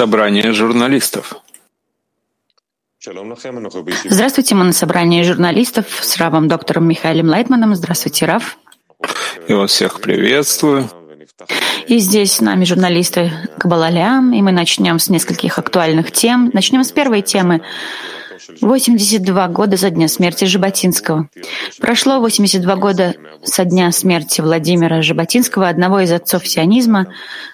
Собрание журналистов. Здравствуйте, мы на собрании журналистов с Равом доктором Михаилом Лайтманом. Здравствуйте, Рав. Я вас всех приветствую. И здесь с нами журналисты Кабалалям, и мы начнем с нескольких актуальных тем. Начнем с первой темы 82 года со дня смерти Жаботинского. Прошло 82 года со дня смерти Владимира Жаботинского, одного из отцов сионизма.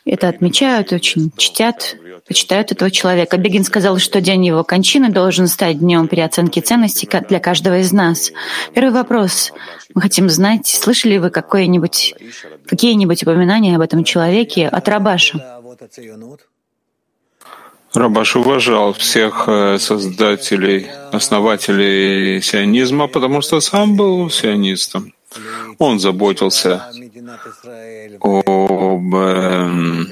Это отмечают, очень чтят, почитают этого человека. Бегин сказал, что день его кончины должен стать днем переоценки ценностей для каждого из нас. Первый вопрос. Мы хотим знать, слышали вы какие-нибудь какие-нибудь упоминания об этом человеке от Рабаша? Рабаш уважал всех э, создателей, основателей сионизма, потому что сам был сионистом. Он заботился об э,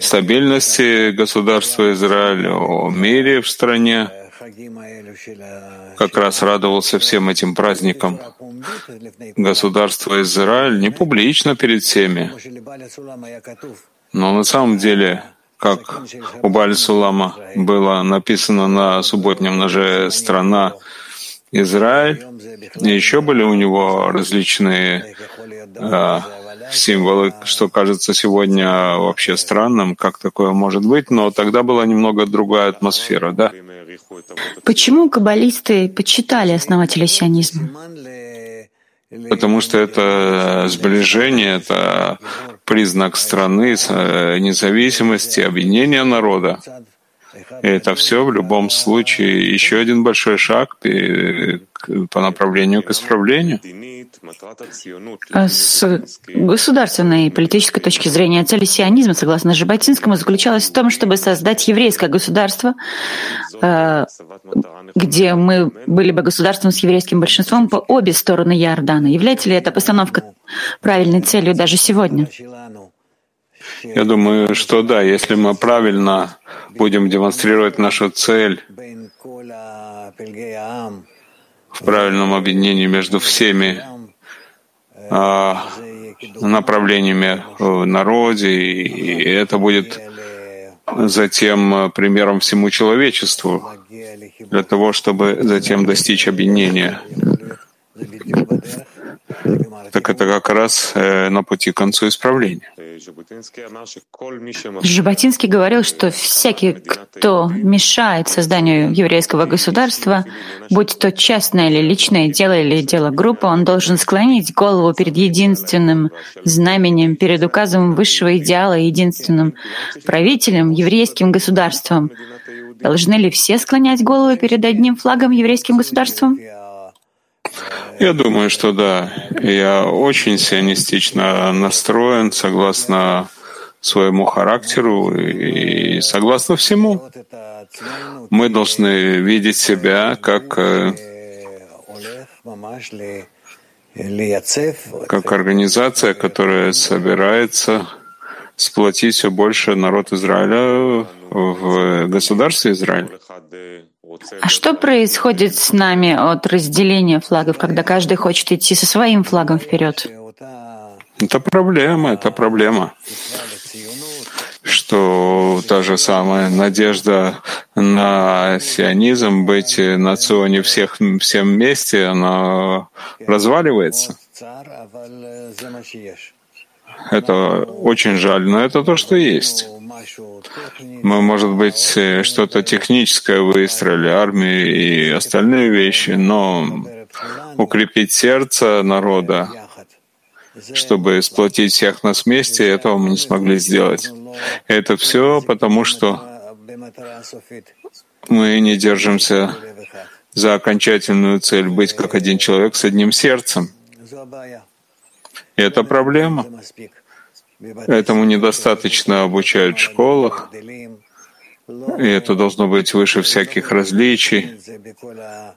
стабильности государства Израиль, о мире в стране, как раз радовался всем этим праздникам. Государство Израиль не публично перед всеми, но на самом деле как у Баль Сулама было написано на субботнем ноже «Страна Израиль». И еще были у него различные э, символы, что кажется сегодня вообще странным, как такое может быть, но тогда была немного другая атмосфера, да? Почему каббалисты почитали основателя сионизма? Потому что это сближение, это признак страны, э, независимости, объединения народа. Это все в любом случае еще один большой шаг по направлению к исправлению. А с государственной и политической точки зрения цель сионизма, согласно Жаботинскому, заключалась в том, чтобы создать еврейское государство, э, где мы были бы государством с еврейским большинством по обе стороны Иордана. Является ли эта постановка правильной целью даже сегодня? Я думаю, что да, если мы правильно будем демонстрировать нашу цель в правильном объединении между всеми а, направлениями в народе, и это будет затем примером всему человечеству для того, чтобы затем достичь объединения так это как раз э, на пути к концу исправления. Жаботинский говорил, что всякий, кто мешает созданию еврейского государства, будь то частное или личное дело или дело группы, он должен склонить голову перед единственным знаменем, перед указом высшего идеала, единственным правителем, еврейским государством. Должны ли все склонять голову перед одним флагом еврейским государством? Я думаю, что да. Я очень сионистично настроен, согласно своему характеру и согласно всему. Мы должны видеть себя как, э, как организация, которая собирается сплотить все больше народ Израиля в государстве Израиль. А что происходит с нами от разделения флагов, когда каждый хочет идти со своим флагом вперед? Это проблема, это проблема. Что та же самая надежда на сионизм, быть на ционе всех, всем вместе, она разваливается. Это очень жаль, но это то, что есть. Мы, может быть, э, что-то техническое выстроили, армию и остальные вещи, но укрепить сердце народа, чтобы сплотить всех нас вместе, этого мы не смогли сделать. Это все потому, что мы не держимся за окончательную цель быть как один человек с одним сердцем. И это проблема. Этому недостаточно обучают в школах, и это должно быть выше всяких различий.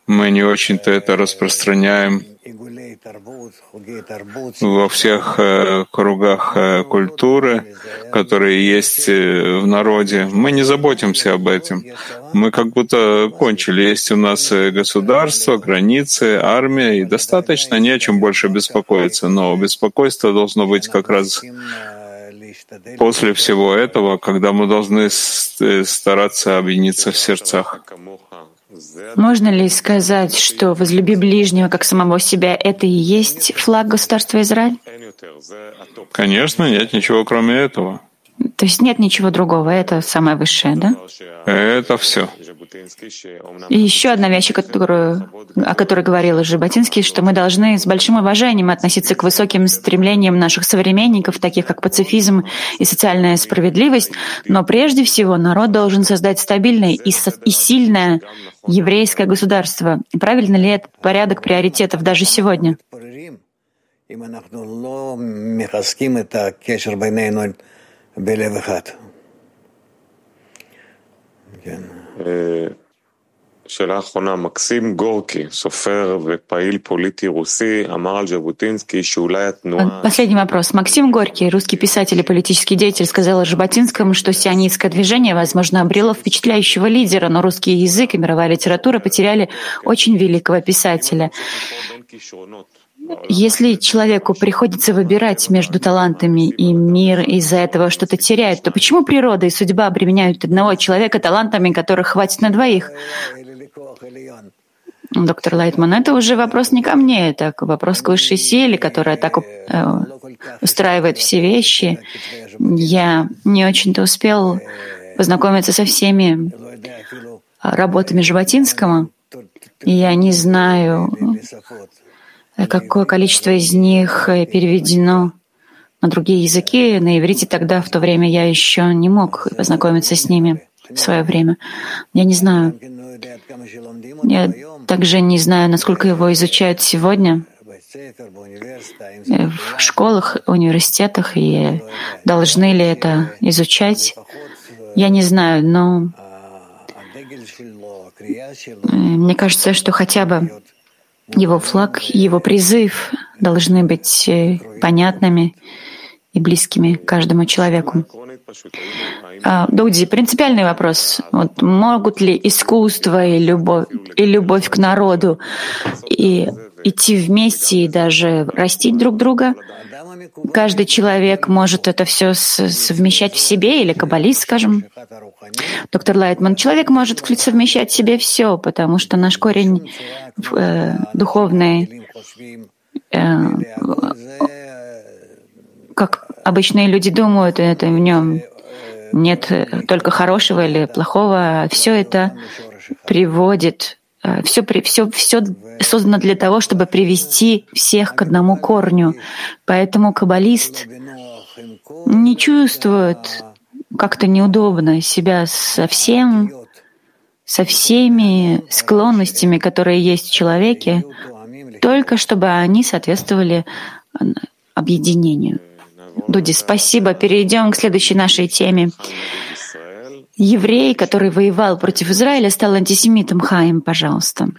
Мы не очень-то это распространяем во всех э, кругах э, культуры, которые есть э, в народе. Мы не заботимся об этом. Мы как будто кончили. Есть у нас государство, границы, армия, и достаточно не о чем больше беспокоиться. Но беспокойство должно быть как раз после всего этого, когда мы должны стараться объединиться в сердцах. Можно ли сказать, что «возлюби ближнего как самого себя» — это и есть флаг государства Израиль? Конечно, нет ничего кроме этого. То есть нет ничего другого, это самое высшее, да? Это все. И еще одна вещь, которую, о которой говорил Жаботинский, что мы должны с большим уважением относиться к высоким стремлениям наших современников, таких как пацифизм и социальная справедливость, но прежде всего народ должен создать стабильное и, со- и сильное еврейское государство. Правильно ли этот порядок приоритетов даже сегодня? כן. שאלה אחרונה, מקסים גורקי, סופר ופעיל פוליטי רוסי, אמר על ז'בוטינסקי שאולי התנועה... Последний вопрос. Максим Горький, русский писатель и политический деятель, сказал о Жаботинском, что сионистское движение, возможно, обрело впечатляющего лидера, но русский язык и мировая литература потеряли очень великого писателя. Если человеку приходится выбирать между талантами и мир из-за этого что-то теряет, то почему природа и судьба обременяют одного человека талантами, которых хватит на двоих? Доктор Лайтман, это уже вопрос не ко мне, это вопрос к высшей силе, которая так э, устраивает все вещи. Я не очень-то успел познакомиться со всеми работами Животинского, и я не знаю, какое количество из них э, переведено на другие языки. На иврите тогда, в то время, я еще не мог познакомиться с ними в свое время. Я не знаю. Я также не знаю, насколько его изучают сегодня э, в школах, университетах, и должны ли это изучать. Я не знаю, но э, мне кажется, что хотя бы его флаг, его призыв должны быть э, понятными и близкими каждому человеку. А, Дуди, принципиальный вопрос. Вот могут ли искусство и любовь, и любовь к народу и идти вместе и даже растить друг друга? Каждый человек может это все совмещать в себе, или каббалист, скажем. Доктор Лайтман, человек может совмещать в себе все, потому что наш корень э, духовный, э, как обычные люди думают, это в нем нет только хорошего или плохого, все это приводит все, все, все создано для того, чтобы привести всех к одному корню. Поэтому каббалист не чувствует как-то неудобно себя со всем, со всеми склонностями, которые есть в человеке, только чтобы они соответствовали объединению. Дуди, спасибо. Перейдем к следующей нашей теме. Еврей, который воевал против Израиля, стал антисемитом. Хаим, пожалуйста.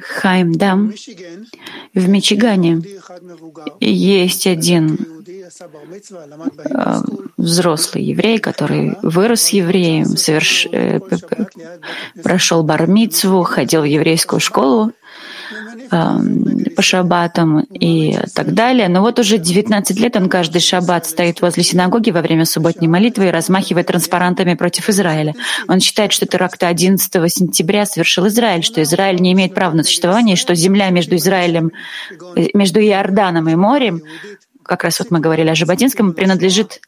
Хайм, да. В Мичигане есть один э, взрослый еврей, который вырос евреем, соверш... Э, прошел бармицву, ходил в еврейскую школу, по шаббатам и так далее. Но вот уже 19 лет он каждый шаббат стоит возле синагоги во время субботней молитвы и размахивает транспарантами против Израиля. Он считает, что теракты 11 сентября совершил Израиль, что Израиль не имеет права на существование, что земля между Израилем, между Иорданом и морем, как раз вот мы говорили о Жаботинском, принадлежит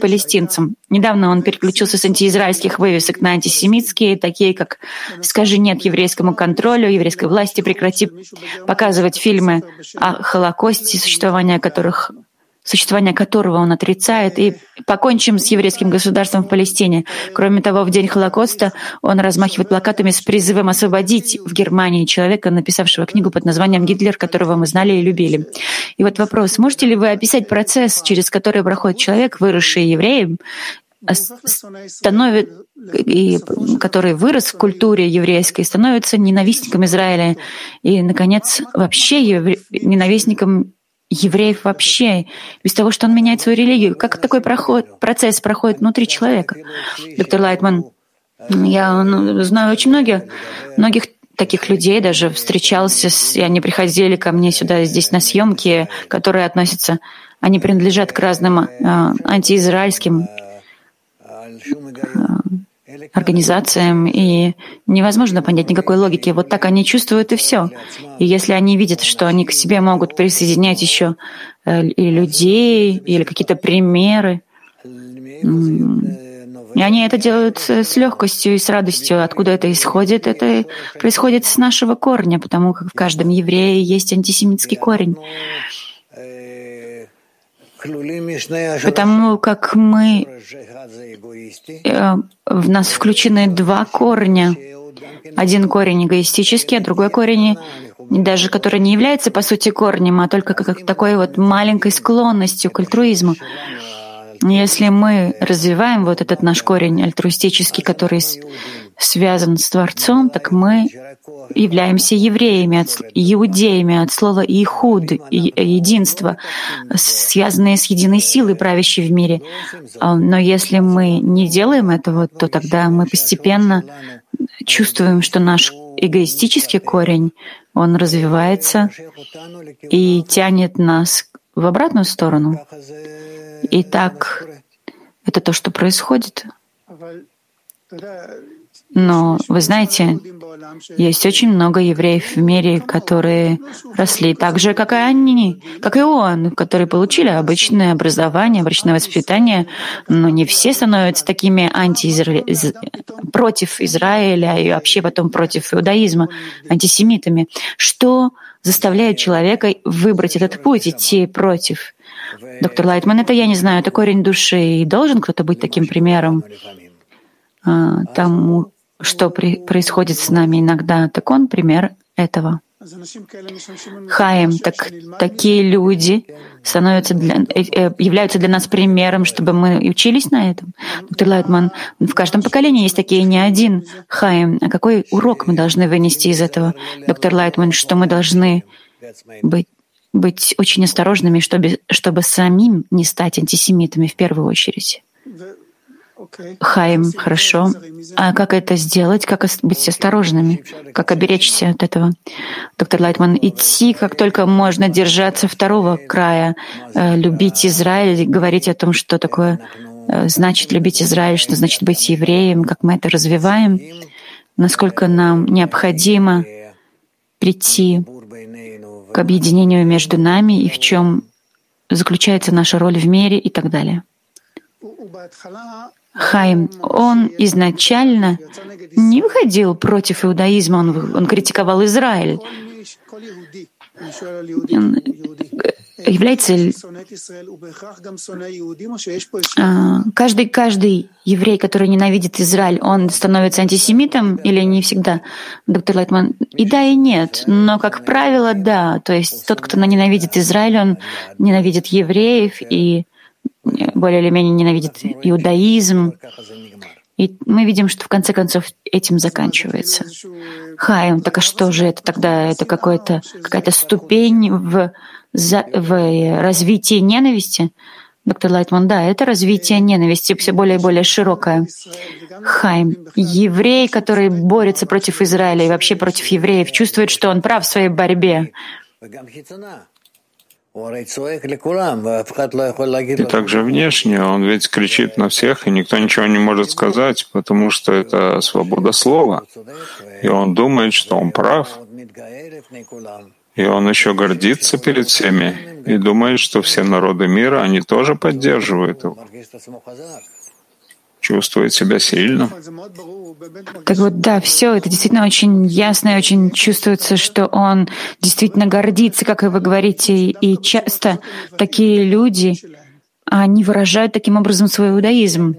палестинцам. Недавно он переключился с антиизраильских вывесок на антисемитские, такие как «Скажи нет еврейскому контролю», «Еврейской власти прекрати показывать фильмы о Холокосте, существование которых существование которого он отрицает, и покончим с еврейским государством в Палестине. Кроме того, в день Холокоста он размахивает плакатами с призывом освободить в Германии человека, написавшего книгу под названием «Гитлер», которого мы знали и любили. И вот вопрос, можете ли вы описать процесс, через который проходит человек, выросший евреем, становит, и, который вырос в культуре еврейской, становится ненавистником Израиля и, наконец, вообще евре... ненавистником евреев вообще, без того, что он меняет свою религию. Как такой проход, процесс проходит внутри человека? Доктор Лайтман, я ну, знаю очень многих, многих таких людей, даже встречался, с, и они приходили ко мне сюда, здесь на съемки, которые относятся Они принадлежат к разным э, антиизраильским организациям, и невозможно понять никакой логики. Вот так они чувствуют и все. И если они видят, что они к себе могут присоединять еще э, и людей, или какие-то примеры, и они это делают с легкостью и с радостью. Откуда это исходит? Это происходит с нашего корня, потому как в каждом еврее есть антисемитский корень. Потому как мы, э, в нас включены два корня. Один корень эгоистический, а другой корень, даже который не является по сути корнем, а только как такой вот маленькой склонностью к альтруизму. Если мы развиваем вот этот наш корень альтруистический, который связан с Творцом, так мы являемся евреями, от, иудеями от слова «ихуд», единство, связанные с единой силой, правящей в мире. А, но если мы не делаем этого, то тогда мы постепенно чувствуем, что наш эгоистический корень, он развивается и тянет нас в обратную сторону. И так это то, что происходит. Но вы знаете, есть очень много евреев в мире, которые росли так же, как и они, как и он, которые получили обычное образование, обычное воспитание, но не все становятся такими антиизра... против Израиля и вообще потом против иудаизма, антисемитами. Что заставляет человека выбрать этот путь, идти против? Доктор Лайтман, это я не знаю, это корень души. И должен кто-то быть таким примером а, тому, что при, происходит с нами иногда. Так он пример этого. Хаим, так такие люди становятся для, э, э, являются для нас примером, чтобы мы учились на этом. Доктор Лайтман, в каждом поколении есть такие не один Хаим. А какой урок мы должны вынести из этого? Доктор Лайтман, что мы должны быть быть очень осторожными, чтобы, чтобы самим не стать антисемитами в первую очередь. Хаим, хорошо. А как это сделать? Как быть осторожными? Как оберечься от этого? Доктор Лайтман, идти, как только можно держаться второго края, э, любить Израиль, говорить о том, что такое э, значит любить Израиль, что значит быть евреем, как мы это развиваем, насколько нам необходимо прийти к объединению между нами и в чем заключается наша роль в мире и так далее. Хайм, он изначально не выходил против иудаизма, он, он критиковал Израиль является а, каждый, каждый еврей, который ненавидит Израиль, он становится антисемитом или не всегда, доктор Лайтман? И да, и нет. Но, как правило, да. То есть тот, кто ненавидит Израиль, он ненавидит евреев и более или менее ненавидит иудаизм. И мы видим, что в конце концов этим заканчивается. Хайм, так а что же это тогда? Это какая-то ступень в за, в развитии ненависти? Доктор Лайтман, да, это развитие ненависти все более и более широкое. Хайм, еврей, который борется против Израиля и вообще против евреев, чувствует, что он прав в своей борьбе. И также внешне он ведь кричит на всех, и никто ничего не может сказать, потому что это свобода слова. И он думает, что он прав. И он еще гордится перед всеми и думает, что все народы мира, они тоже поддерживают его. Чувствует себя сильным. Так вот, да, все это действительно очень ясно и очень чувствуется, что он действительно гордится, как и вы говорите, и часто такие люди, они выражают таким образом свой иудаизм.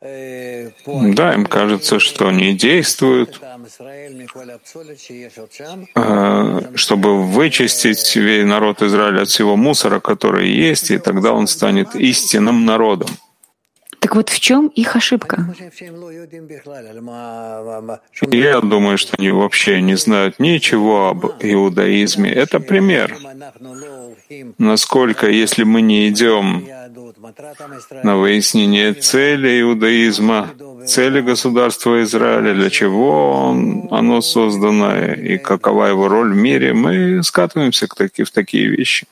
Да, им кажется, что они действуют, э, чтобы вычистить весь народ Израиля от всего мусора, который есть, и тогда он станет истинным народом. Так вот в чем их ошибка? Я думаю, что они вообще не знают ничего об иудаизме. Это пример. Насколько, если мы не идем на выяснение цели иудаизма, цели государства Израиля, для чего он, оно создано и какова его роль в мире, мы скатываемся к таки, в такие вещи.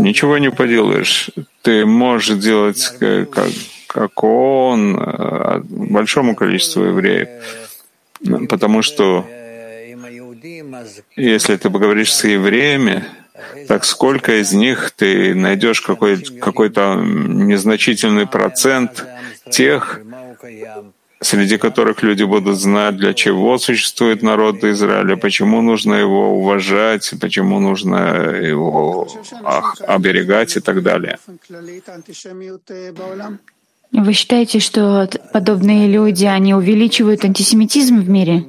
Ничего не поделаешь. Ты можешь делать как, как он, э, большому количеству евреев. Потому что если ты поговоришь с евреями, так сколько из них ты найдешь какой, какой-то незначительный процент тех, среди которых люди будут знать, для чего существует народ Израиля, почему нужно его уважать, почему нужно его оберегать и так далее. Вы считаете, что подобные люди, они увеличивают антисемитизм в мире?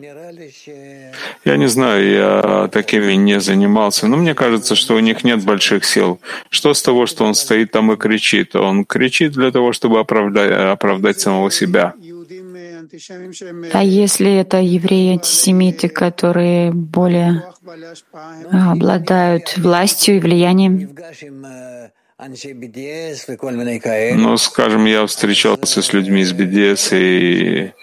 Я не знаю, я такими не занимался, но мне кажется, что у них нет больших сил. Что с того, что он стоит там и кричит? Он кричит для того, чтобы оправдать, оправдать самого себя. А если это евреи-антисемиты, которые более обладают властью и влиянием? Ну, скажем, я встречался с людьми из БДС и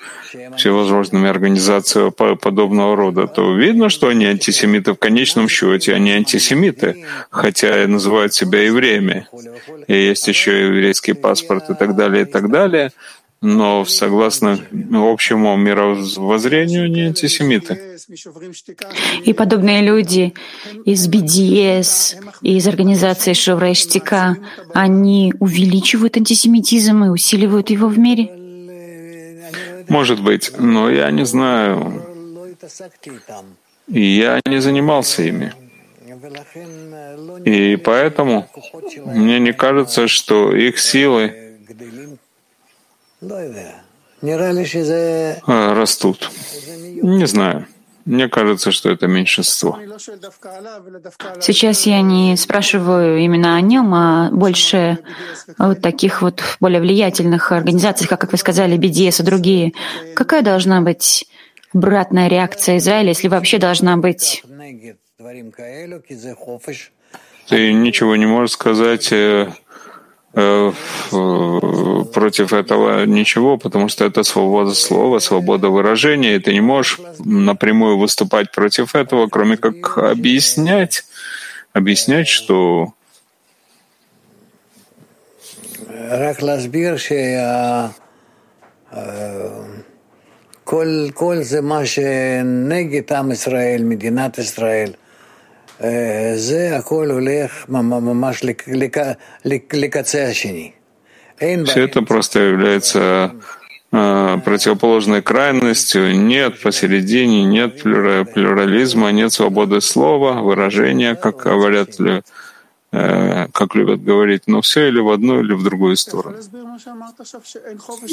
всевозможными организациями подобного рода, то видно, что они антисемиты в конечном счете, они антисемиты, хотя и называют себя евреями. И есть еще еврейский паспорт и так далее, и так далее но согласно общему мировоззрению не антисемиты. И подобные люди из BDS, из организации Шовра Штика, они увеличивают антисемитизм и усиливают его в мире? Может быть, но я не знаю. И я не занимался ими. И поэтому мне не кажется, что их силы растут. Не знаю. Мне кажется, что это меньшинство. Сейчас я не спрашиваю именно о нем, а больше о вот таких вот более влиятельных организациях, как, как вы сказали, BDS и другие. Какая должна быть обратная реакция Израиля, если вообще должна быть? Ты ничего не можешь сказать Э, против этого ничего, потому что это свобода слова, свобода выражения, и ты не можешь напрямую выступать против этого, кроме как объяснять, объяснять, что כל, כל זה מה שנגד עם ישראל, מדינת ישראל, все это просто является э, противоположной крайностью. Нет посередине, нет плюрализма, нет свободы слова, выражения, как говорят, э, как любят говорить, но все или в одну, или в другую сторону.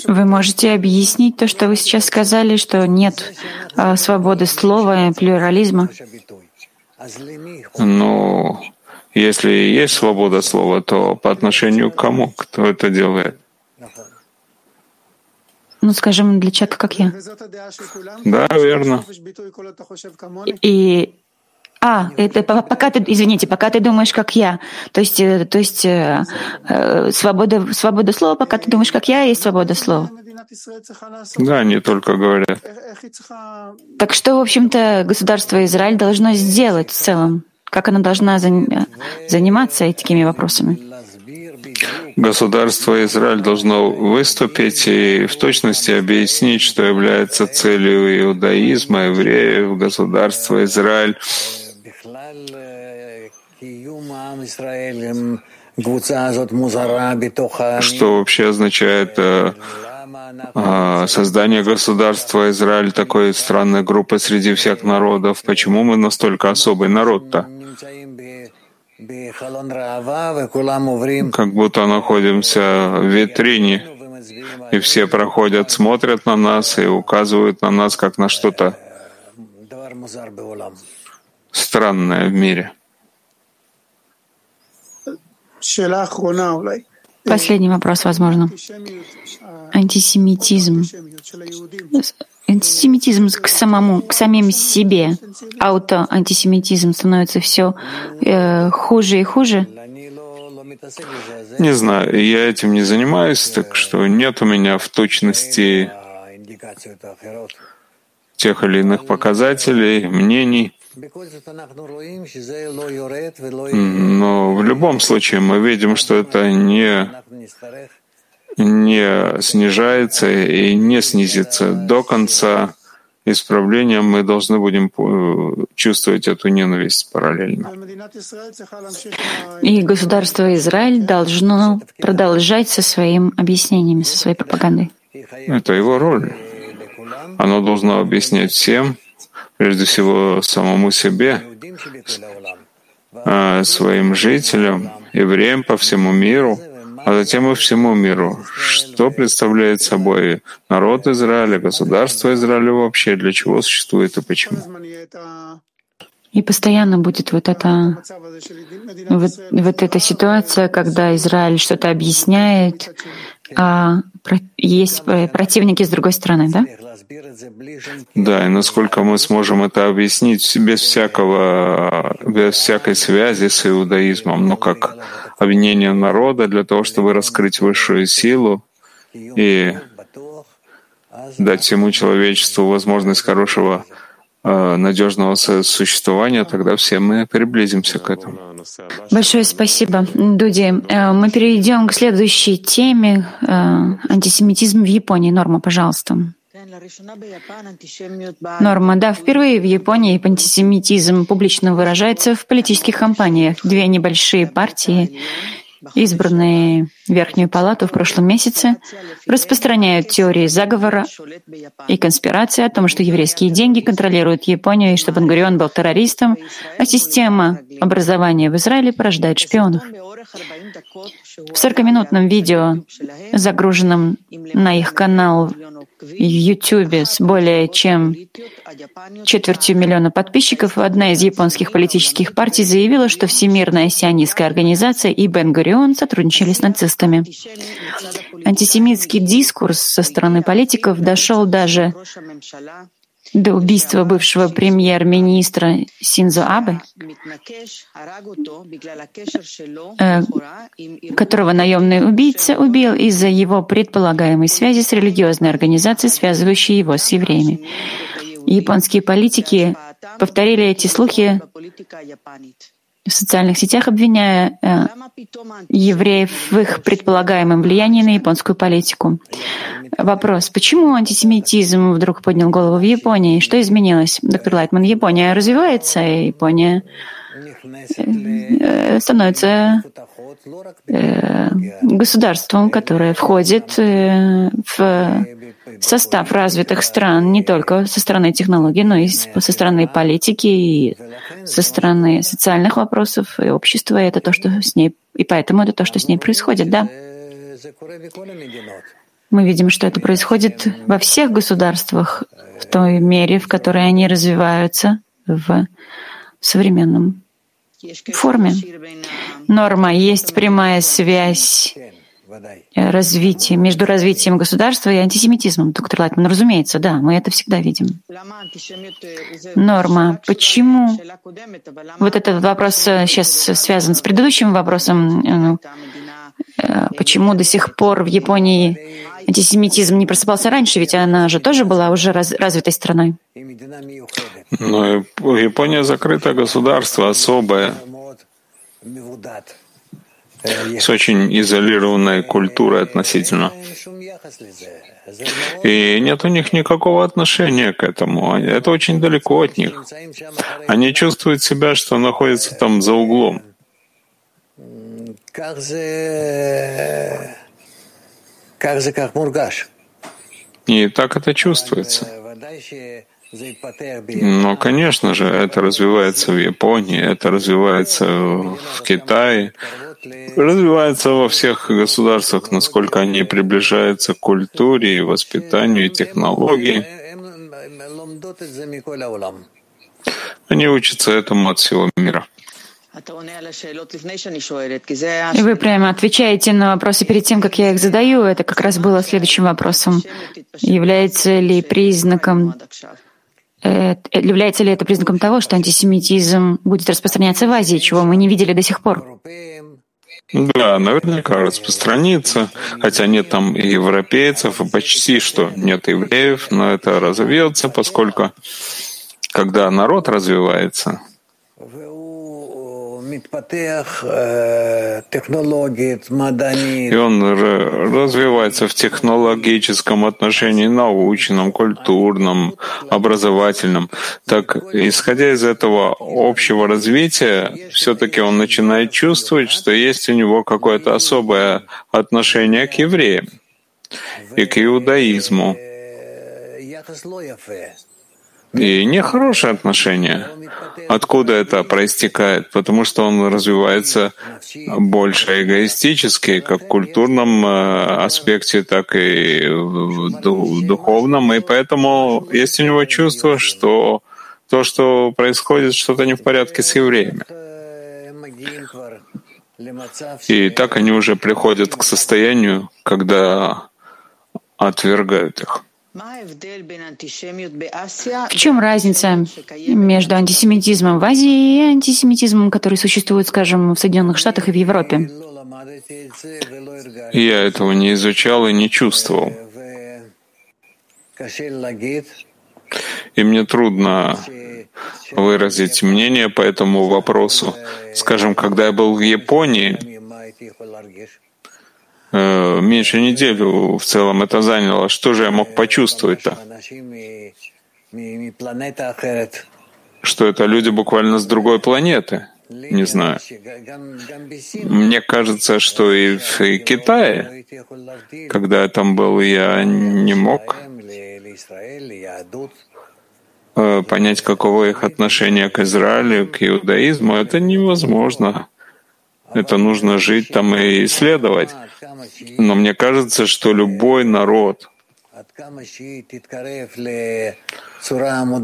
Вы можете объяснить то, что вы сейчас сказали, что нет э, свободы слова и плюрализма? Но если есть свобода слова, то по отношению к кому? Кто это делает? Ну, скажем, для человека, как я. Да, верно. И а, это пока ты, извините, пока ты думаешь, как я. То есть, э, то есть э, э, свобода, свобода слова, пока ты думаешь, как я, есть свобода слова. Да, они только говорят. Так что, в общем-то, государство Израиль должно сделать в целом? Как оно должно заниматься такими вопросами? Государство Израиль должно выступить и в точности объяснить, что является целью иудаизма, евреев, государства Израиль. Что вообще означает э, создание государства Израиль такой странной группы среди всех народов. Почему мы настолько особый народ-то? Как будто находимся в витрине, и все проходят, смотрят на нас и указывают на нас как на что-то странное в мире. Последний вопрос, возможно. Антисемитизм. Антисемитизм к самому, к самим себе. Аутоантисемитизм становится все э, хуже и хуже. Не знаю, я этим не занимаюсь, так что нет у меня в точности тех или иных показателей, мнений. Но в любом случае мы видим, что это не, не снижается и не снизится до конца исправления мы должны будем э, чувствовать эту ненависть параллельно. И государство Израиль должно продолжать со своими объяснениями, со своей пропагандой. Это его роль. Оно должно объяснять всем, прежде всего самому себе, а, своим жителям, евреям по всему миру — а затем и всему миру. Что представляет собой народ Израиля, государство Израиля вообще, для чего существует и почему? И постоянно будет вот эта, вот, вот эта ситуация, когда Израиль что-то объясняет, а есть противники с другой стороны, да? Да, и насколько мы сможем это объяснить без всякого, без всякой связи с иудаизмом, но как обвинение народа для того, чтобы раскрыть высшую силу и дать всему человечеству возможность хорошего Э, надежного существования, тогда все мы приблизимся к этому. Большое спасибо, Дуди. Э, мы перейдем к следующей теме э, антисемитизм в Японии. Норма, пожалуйста. Норма, да, впервые в Японии антисемитизм публично выражается в политических кампаниях. Две небольшие партии избранные Верхнюю Палату в прошлом месяце, распространяют теории заговора и конспирации о том, что еврейские деньги контролируют Японию и что Бангурион был террористом, а система образования в Израиле порождает шпионов. В 40-минутном видео, загруженном на их канал в YouTube с более чем четвертью миллиона подписчиков, одна из японских политических партий заявила, что Всемирная сионистская организация и Бен-Гурион сотрудничали с нацистами. Антисемитский дискурс со стороны политиков дошел даже до убийства бывшего премьер-министра Синзо Абе, э, которого наемный убийца убил из-за его предполагаемой связи с религиозной организацией, связывающей его с евреями. Японские политики повторили эти слухи в социальных сетях, обвиняя э, евреев в их предполагаемом влиянии на японскую политику. Вопрос, почему антисемитизм вдруг поднял голову в Японии? Что изменилось? Доктор Лайтман, Япония развивается, и Япония э, становится э, государством, которое входит э, в состав развитых стран не только со стороны технологий, но и со стороны политики и со стороны социальных вопросов и общества. И это то, что с ней, и поэтому это то, что с ней происходит, да. Мы видим, что это происходит во всех государствах в той мере, в которой они развиваются в современном форме. Норма. Есть прямая связь развития, между развитием государства и антисемитизмом. Доктор Лайтман, разумеется, да, мы это всегда видим. Норма. Почему? Вот этот вопрос сейчас связан с предыдущим вопросом. Ну, э, почему до сих пор в Японии антисемитизм не просыпался раньше, ведь она же тоже была уже раз, развитой страной. Но Япония закрытое государство, особое, с очень изолированной культурой относительно. И нет у них никакого отношения к этому. Это очень далеко от них. Они чувствуют себя, что находятся там за углом. И так это чувствуется. Но, конечно же, это развивается в Японии, это развивается в Китае, развивается во всех государствах, насколько они приближаются к культуре, воспитанию и технологии. Они учатся этому от всего мира. И вы прямо отвечаете на вопросы перед тем, как я их задаю. Это как раз было следующим вопросом. Является ли признаком является ли это признаком того, что антисемитизм будет распространяться в Азии, чего мы не видели до сих пор? Да, наверняка распространится, хотя нет там и европейцев, и почти что нет евреев, но это разовьется, поскольку когда народ развивается, и он развивается в технологическом отношении, научном, культурном, образовательном. Так, исходя из этого общего развития, все-таки он начинает чувствовать, что есть у него какое-то особое отношение к евреям и к иудаизму и нехорошее отношение. Откуда это проистекает? Потому что он развивается больше эгоистически, как в культурном э, аспекте, так и в духовном, и поэтому есть у него чувство, что то, что происходит, что-то не в порядке с евреями. И так они уже приходят к состоянию, когда отвергают их. В чем разница между антисемитизмом в Азии и антисемитизмом, который существует, скажем, в Соединенных Штатах и в Европе? Я этого не изучал и не чувствовал. И мне трудно выразить мнение по этому вопросу. Скажем, когда я был в Японии, меньше неделю в целом это заняло. Что же я мог почувствовать-то? Что это люди буквально с другой планеты? Не знаю. Мне кажется, что и в Китае, когда я там был, я не мог э, понять, каково их отношение к Израилю, к иудаизму. Это невозможно. Это нужно жить там и исследовать. Но мне кажется, что любой народ,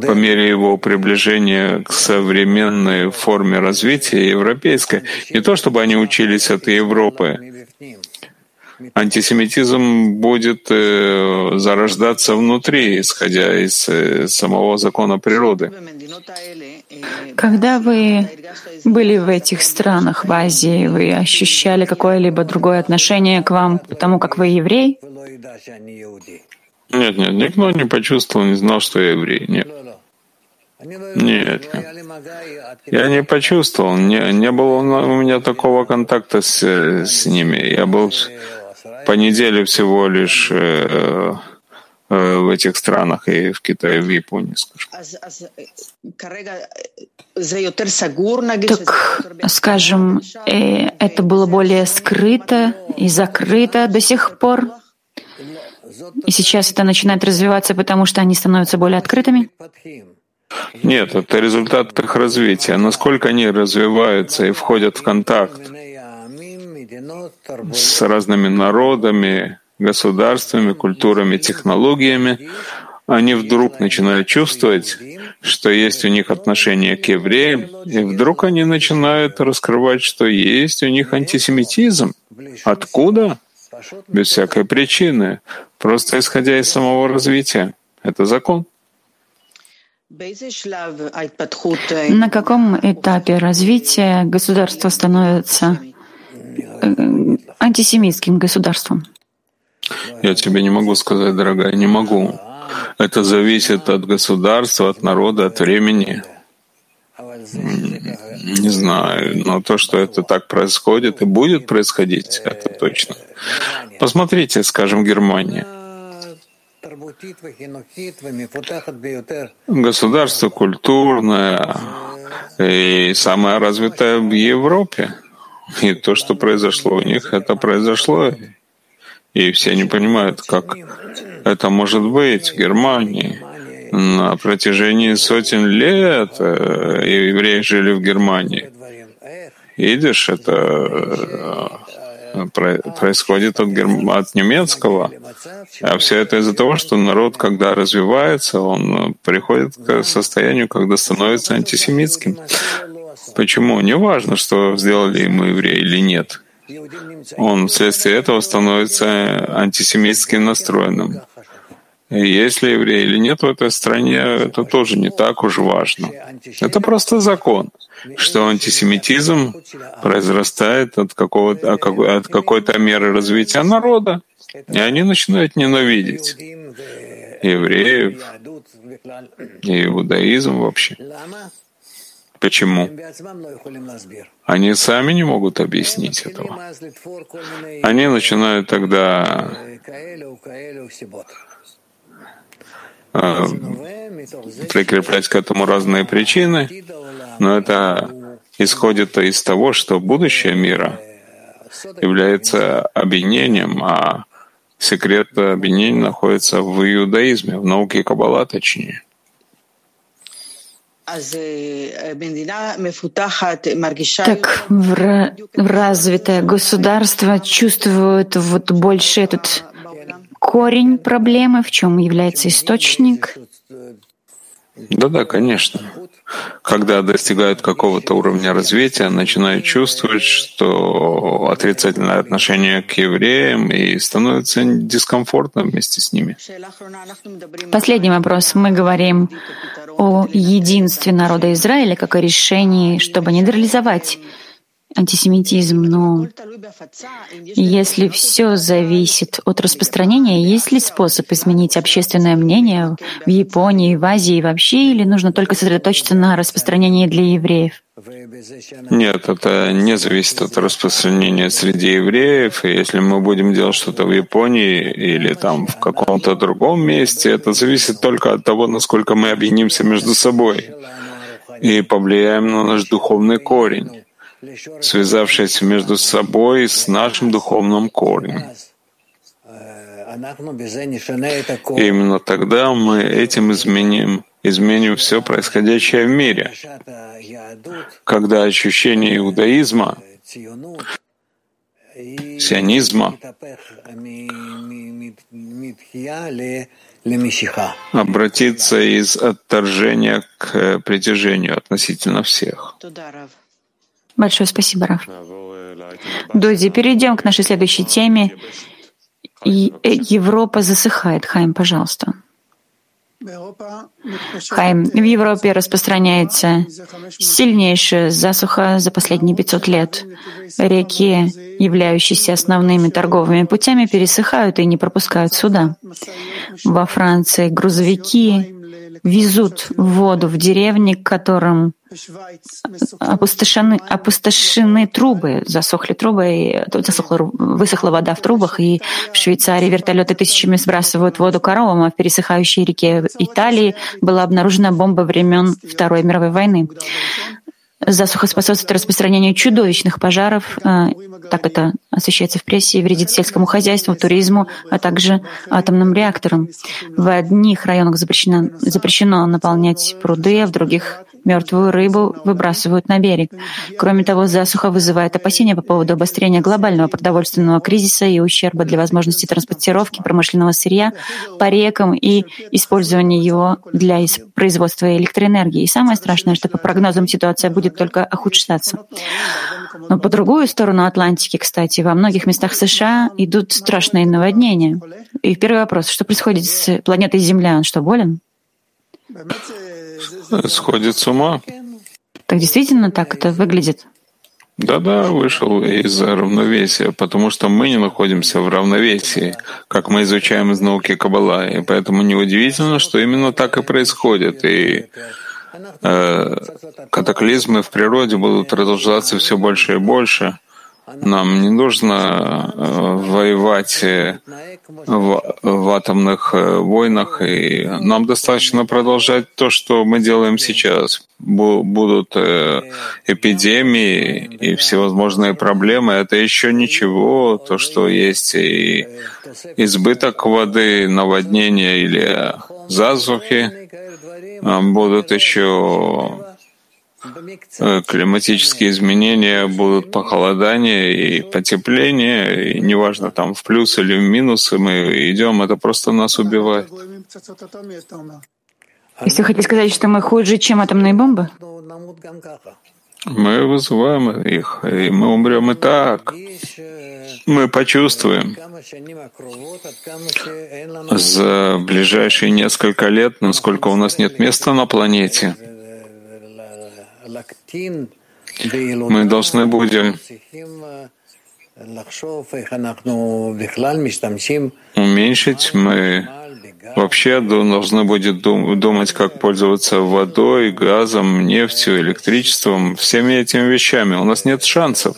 по мере его приближения к современной форме развития европейской, не то чтобы они учились от Европы, антисемитизм будет э, зарождаться внутри, исходя из э, самого закона природы. Когда вы были в этих странах, в Азии, вы ощущали какое-либо другое отношение к вам, потому как вы еврей? Нет, нет, никто не почувствовал, не знал, что я еврей. Нет. Нет, я не почувствовал, не, не было у меня такого контакта с, с ними. Я был по неделе всего лишь э, э, в этих странах и в Китае, в Японии, скажем. Так, скажем, э, это было более скрыто и закрыто до сих пор, и сейчас это начинает развиваться, потому что они становятся более открытыми? Нет, это результат их развития. Насколько они развиваются и входят в контакт с разными народами, государствами, культурами, технологиями, они вдруг начинают чувствовать, что есть у них отношение к евреям, и вдруг они начинают раскрывать, что есть у них антисемитизм. Откуда? Без всякой причины, просто исходя из самого развития. Это закон. На каком этапе развития государство становится антисемитским государством? Я тебе не могу сказать, дорогая, не могу. Это зависит от государства, от народа, от времени. Не знаю, но то, что это так происходит и будет происходить, это точно. Посмотрите, скажем, Германия. Государство культурное и самое развитое в Европе. И то, что произошло у них, это произошло. И все не понимают, как это может быть в Германии. На протяжении сотен лет э, евреи жили в Германии. Видишь, это э, происходит от, от немецкого. А все это из-за того, что народ, когда развивается, он приходит к состоянию, когда становится антисемитским. Почему? Не важно, что сделали ему евреи или нет он вследствие этого становится антисемитским настроенным. И ли евреи или нет в этой стране, это тоже не так уж важно. Это просто закон, что антисемитизм произрастает от, какого-то, от какой-то меры развития народа, и они начинают ненавидеть. евреев и иудаизм вообще. Почему? Они сами не могут объяснить этого. Они начинают тогда э, прикреплять к этому разные причины, но это исходит из того, что будущее мира является объединением, а секрет объединения находится в иудаизме, в науке Каббала точнее. Так в, развитое государство чувствует вот больше этот корень проблемы, в чем является источник. Да-да, конечно когда достигают какого-то уровня развития, начинают чувствовать, что отрицательное отношение к евреям и становится дискомфортно вместе с ними. Последний вопрос. Мы говорим о единстве народа Израиля как о решении, чтобы нейтрализовать антисемитизм, но если все зависит от распространения, есть ли способ изменить общественное мнение в Японии, в Азии вообще, или нужно только сосредоточиться на распространении для евреев? Нет, это не зависит от распространения среди евреев. И если мы будем делать что-то в Японии или там в каком-то другом месте, это зависит только от того, насколько мы объединимся между собой и повлияем на наш духовный корень связавшись между собой с нашим духовным корнем. И именно тогда мы этим изменим, изменим все происходящее в мире. Когда ощущение иудаизма, сионизма обратится из отторжения к притяжению относительно всех. Большое спасибо, Раф. Доди, перейдем к нашей следующей теме. Э, Европа засыхает. Хайм, пожалуйста. Хайм, в Европе распространяется сильнейшая засуха за последние 500 лет. Реки, являющиеся основными торговыми путями, пересыхают и не пропускают суда. Во Франции грузовики везут воду в деревни, к которым опустошены, опустошены трубы, засохли трубы, засохла, высохла вода в трубах, и в Швейцарии вертолеты тысячами сбрасывают воду коровам, а в пересыхающей реке Италии была обнаружена бомба времен Второй мировой войны. Засуха способствует распространению чудовищных пожаров, э, так это освещается в прессе, и вредит сельскому хозяйству, туризму, а также атомным реакторам. В одних районах запрещено, запрещено наполнять пруды, а в других мертвую рыбу выбрасывают на берег. Кроме того, засуха вызывает опасения по поводу обострения глобального продовольственного кризиса и ущерба для возможности транспортировки промышленного сырья по рекам и использования его для производства электроэнергии. И самое страшное, что по прогнозам ситуация будет только ухудшаться. Но по другую сторону Атлантики, кстати, во многих местах США идут страшные наводнения. И первый вопрос, что происходит с планетой Земля? Он что, болен? Сходит с ума. Так действительно так это выглядит? Да-да, вышел из равновесия, потому что мы не находимся в равновесии, как мы изучаем из науки Каббала, и поэтому неудивительно, что именно так и происходит. И э, катаклизмы в природе будут продолжаться все больше и больше. Нам не нужно э, воевать э, в, в атомных э, войнах, и нам достаточно продолжать то, что мы делаем сейчас. Будут эпидемии и всевозможные проблемы. Это еще ничего, то, что есть и избыток воды, наводнения или засухи, будут еще климатические изменения будут похолодание и потепление, и неважно, там в плюс или в минус мы идем, это просто нас убивает. Если хотите сказать, что мы хуже, чем атомные бомбы? Мы вызываем их, и мы умрем и так. Мы почувствуем за ближайшие несколько лет, насколько у нас нет места на планете, мы должны будем уменьшить, мы вообще должны будет думать, как пользоваться водой, газом, нефтью, электричеством, всеми этими вещами. У нас нет шансов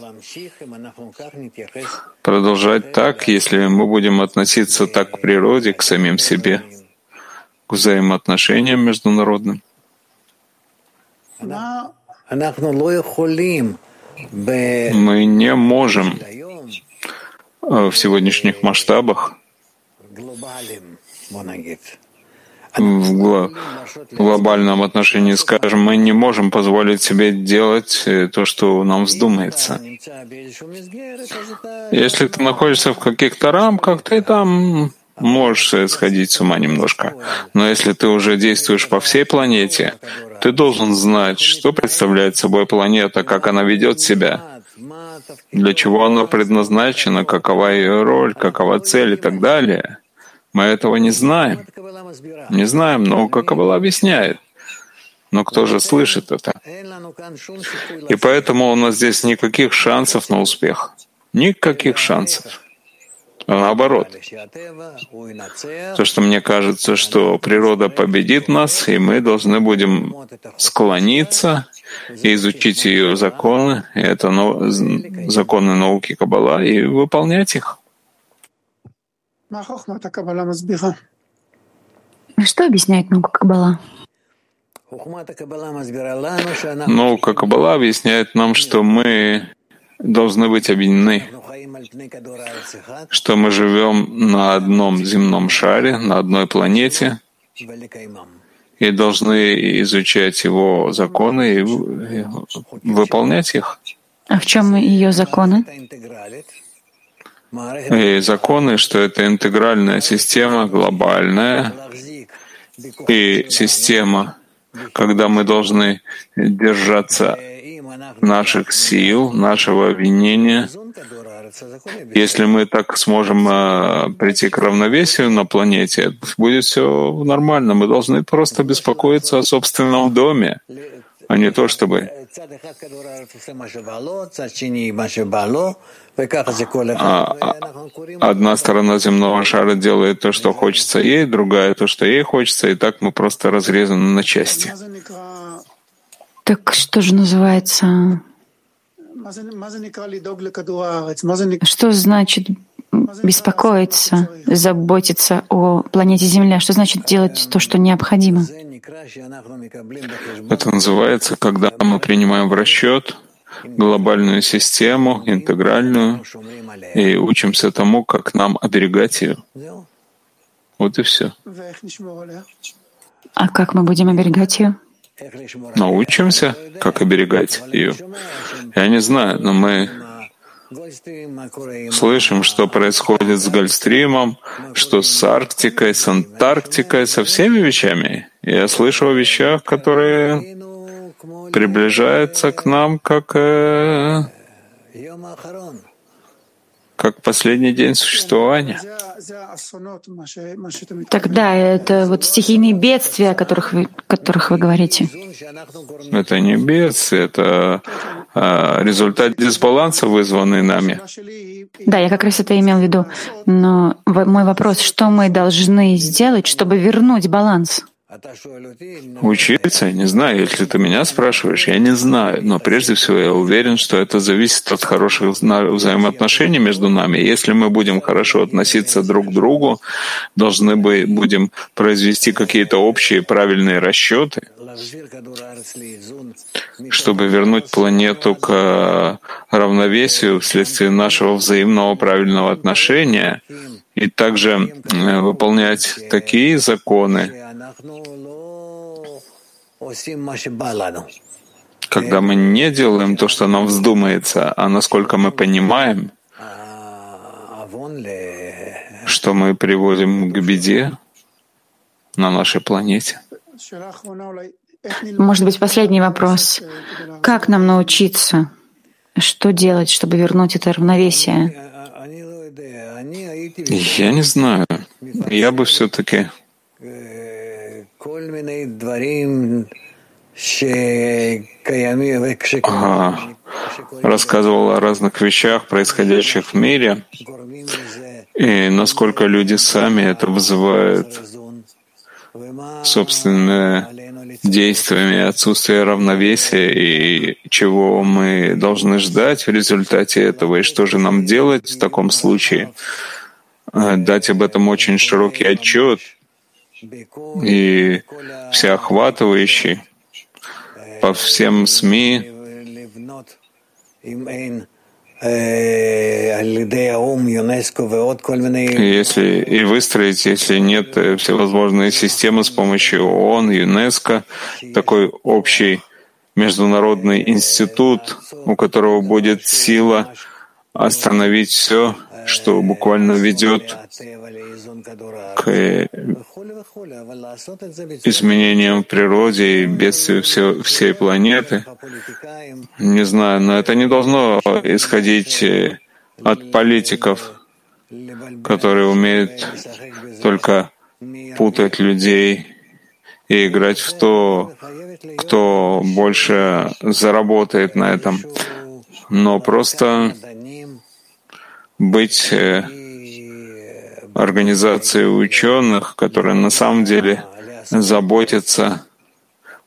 продолжать так, если мы будем относиться так к природе, к самим себе, к взаимоотношениям международным. Мы не можем в сегодняшних масштабах в глобальном отношении, скажем, мы не можем позволить себе делать э, то, что нам вздумается. Если ты находишься в каких-то рамках, ты там можешь сходить с ума немножко. Но если ты уже действуешь по всей планете, ты должен знать, что представляет собой планета, как она ведет себя, для чего она предназначена, какова ее роль, какова цель и так далее. Мы этого не знаем. Не знаем, но Каббала объясняет. Но кто же слышит это? И поэтому у нас здесь никаких шансов на успех. Никаких шансов. А наоборот. То, что мне кажется, что природа победит нас, и мы должны будем склониться и изучить ее законы, это законы науки Каббала, и выполнять их. Что объясняет наука Каббала? Наука Каббала объясняет нам, что мы должны быть объединены, что мы живем на одном земном шаре, на одной планете, и должны изучать его законы и выполнять их. А в чем ее законы? И законы, что это интегральная система, глобальная, и система, когда мы должны держаться наших сил, нашего обвинения. Если мы так сможем э, прийти к равновесию на планете, будет все нормально. Мы должны просто беспокоиться о собственном доме, а не то, чтобы а, одна сторона земного шара делает то, что хочется ей, другая то, что ей хочется, и так мы просто разрезаны на части. Так что же называется? Что значит беспокоиться, заботиться о планете Земля? Что значит делать то, что необходимо? Это называется, когда мы принимаем в расчет глобальную систему, интегральную, и учимся тому, как нам оберегать ее. Вот и все. А как мы будем оберегать ее? Научимся, как оберегать ее. Я не знаю, но мы слышим, что происходит с Гольфстримом, что с Арктикой, с Антарктикой, со всеми вещами. Я слышу о вещах, которые приближаются к нам как, э, как последний день существования. Тогда это вот стихийные бедствия, о которых вы, которых вы говорите. Это не бедствие, это а, результат дисбаланса, вызванный нами. Да, я как раз это имел в виду. Но мой вопрос, что мы должны сделать, чтобы вернуть баланс? Учиться? Не знаю. Если ты меня спрашиваешь, я не знаю. Но прежде всего я уверен, что это зависит от хороших взаимоотношений между нами. Если мы будем хорошо относиться друг к другу, должны бы будем произвести какие-то общие правильные расчеты, чтобы вернуть планету к э, равновесию вследствие нашего взаимного правильного отношения и также э, выполнять такие законы, когда мы не делаем то, что нам вздумается, а насколько мы понимаем, что мы приводим к беде на нашей планете. Может быть, последний вопрос. Как нам научиться? Что делать, чтобы вернуть это равновесие? Я не знаю. Я бы все-таки рассказывал о разных вещах, происходящих в мире, и насколько люди сами это вызывают собственными действиями, отсутствие равновесия и чего мы должны ждать в результате этого, и что же нам делать в таком случае. Э, дать об этом очень широкий отчет и всеохватывающий по всем СМИ, если и выстроить, если нет э, всевозможные системы с помощью ООН, ЮНЕСКО, такой общий международный институт, у которого будет сила остановить все, что буквально ведет к изменениям в природе и бедствию все, всей планеты. Не знаю, но это не должно исходить э, от политиков, которые умеют только путать людей и играть в то, кто больше заработает на этом. Но просто быть организацией ученых, которые на самом деле заботятся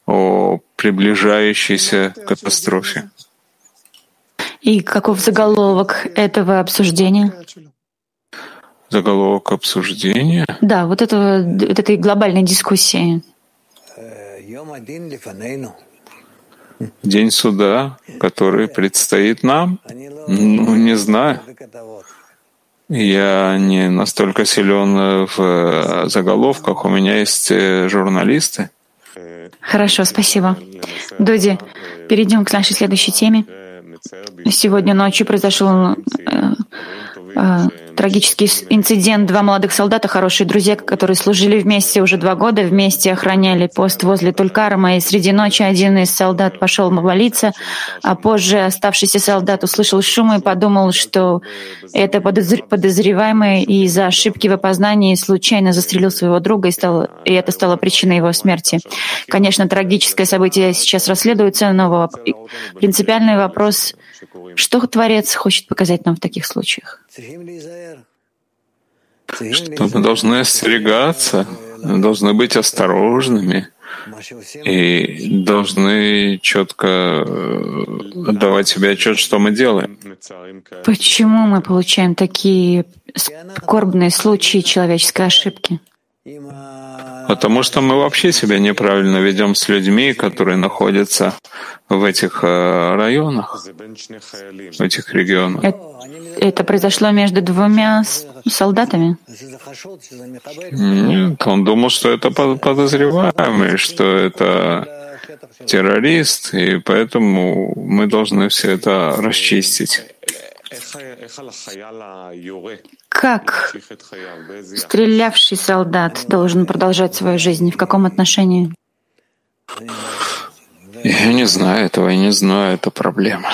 о приближающейся катастрофе. И каков заголовок этого обсуждения? Заголовок обсуждения? Да, вот, этого, вот этой глобальной дискуссии. День суда, который предстоит нам? Ну, не знаю. Я не настолько силен в э, заголовках. У меня есть э, журналисты. Хорошо, спасибо. Дуди, перейдем к нашей следующей теме. Сегодня ночью произошел э, э, трагический инцидент. Два молодых солдата, хорошие друзья, которые служили вместе уже два года, вместе охраняли пост возле Тулькарма, и среди ночи один из солдат пошел молиться, а позже оставшийся солдат услышал шум и подумал, что это подозреваемый и из-за ошибки в опознании случайно застрелил своего друга, и, стал, и это стало причиной его смерти. Конечно, трагическое событие сейчас расследуется, но принципиальный вопрос, что Творец хочет показать нам в таких случаях? Что мы должны остерегаться, должны быть осторожными и должны четко э, отдавать себе отчет, что мы делаем. Почему мы получаем такие скорбные случаи человеческой ошибки? Потому что мы вообще себя неправильно ведем с людьми, которые находятся в этих э, районах, в этих регионах. Это произошло между двумя солдатами? Нет, он думал, что это подозреваемый, что это террорист, и поэтому мы должны все это расчистить. Как стрелявший солдат должен продолжать свою жизнь? В каком отношении? Я не знаю этого, я не знаю, это проблема.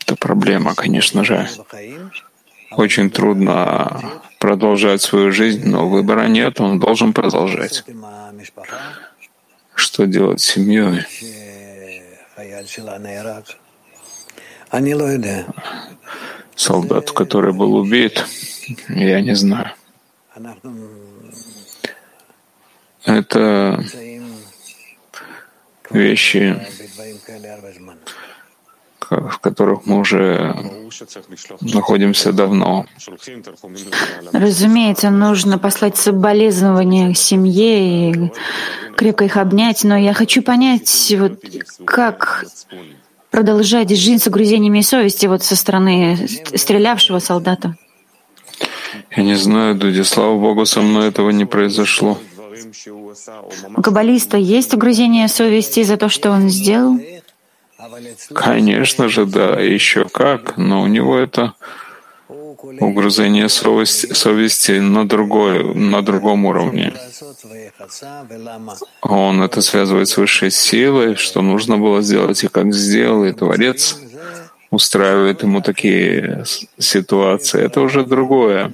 Это проблема, конечно же. Очень трудно продолжать свою жизнь, но выбора нет, он должен продолжать. Что делать с семьей? Солдат, который был убит, я не знаю. Это вещи, в которых мы уже находимся давно. Разумеется, нужно послать соболезнования семье и крепко их обнять, но я хочу понять, вот как продолжать жизнь с угрызениями совести вот со стороны стрелявшего солдата? Я не знаю, Дуди, слава Богу, со мной этого не произошло. У каббалиста есть угрызение совести за то, что он сделал? Конечно же, да, еще как, но у него это угрызение совести, совести на, другой, на другом уровне. Он это связывает с высшей силой, что нужно было сделать и как сделал, и Творец устраивает ему такие ситуации. Это уже другое,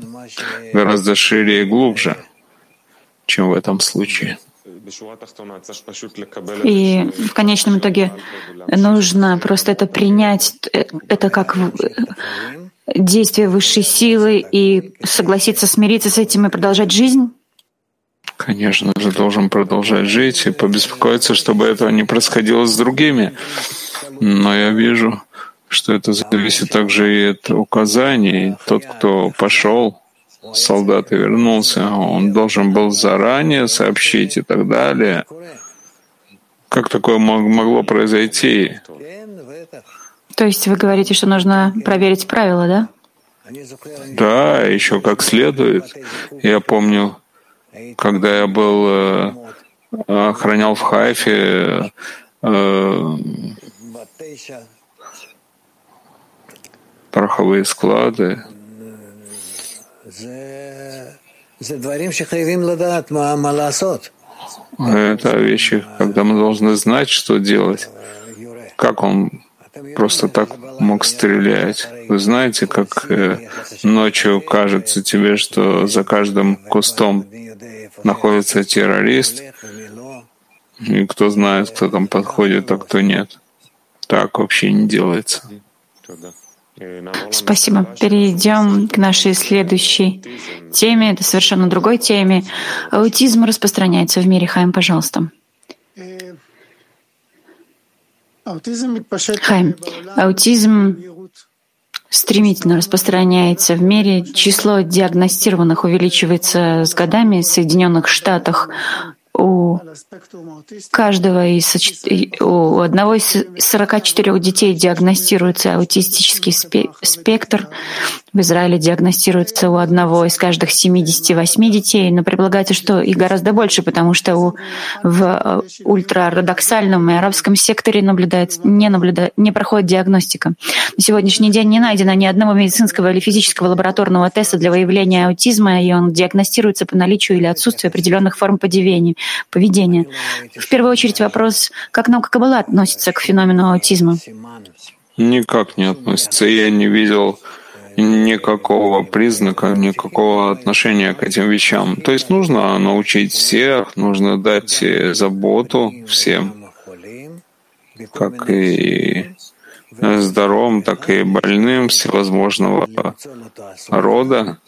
гораздо шире и глубже, чем в этом случае. И в конечном итоге нужно просто это принять, это как действие высшей силы и согласиться смириться с этим и продолжать жизнь? конечно же, должен продолжать жить и побеспокоиться, чтобы этого не происходило с другими. Но я вижу, что это зависит также и от указаний. Тот, кто пошел, солдат и вернулся, он должен был заранее сообщить и так далее. Как такое могло произойти? То есть вы говорите, что нужно проверить правила, да? Да, еще как следует. Я помню, когда я был э, охранял в Хайфе э, пороховые склады. Это вещи, когда мы должны знать, что делать. Как он просто так мог стрелять. Вы знаете, как э, ночью кажется тебе, что за каждым кустом находится террорист, и кто знает, кто там подходит, а кто нет. Так вообще не делается. Спасибо. Перейдем к нашей следующей теме. Это совершенно другой теме. Аутизм распространяется в мире. Хайм, пожалуйста. Хайм, аутизм стремительно распространяется в мире. Число диагностированных увеличивается с годами. В Соединенных Штатах у каждого из у одного из 44 детей диагностируется аутистический спектр. В Израиле диагностируется у одного из каждых 78 детей, но предполагается, что их гораздо больше, потому что у, в ультраортодоксальном и арабском секторе наблюдается, не, наблюдает, не проходит диагностика. На сегодняшний день не найдено ни одного медицинского или физического лабораторного теста для выявления аутизма, и он диагностируется по наличию или отсутствию определенных форм поведения. В первую очередь вопрос, как наука Каббала относится к феномену аутизма? Никак не относится. Я не видел никакого признака, никакого отношения к этим вещам. То есть нужно научить всех, нужно дать заботу всем, как и здоровым, так и больным всевозможного рода.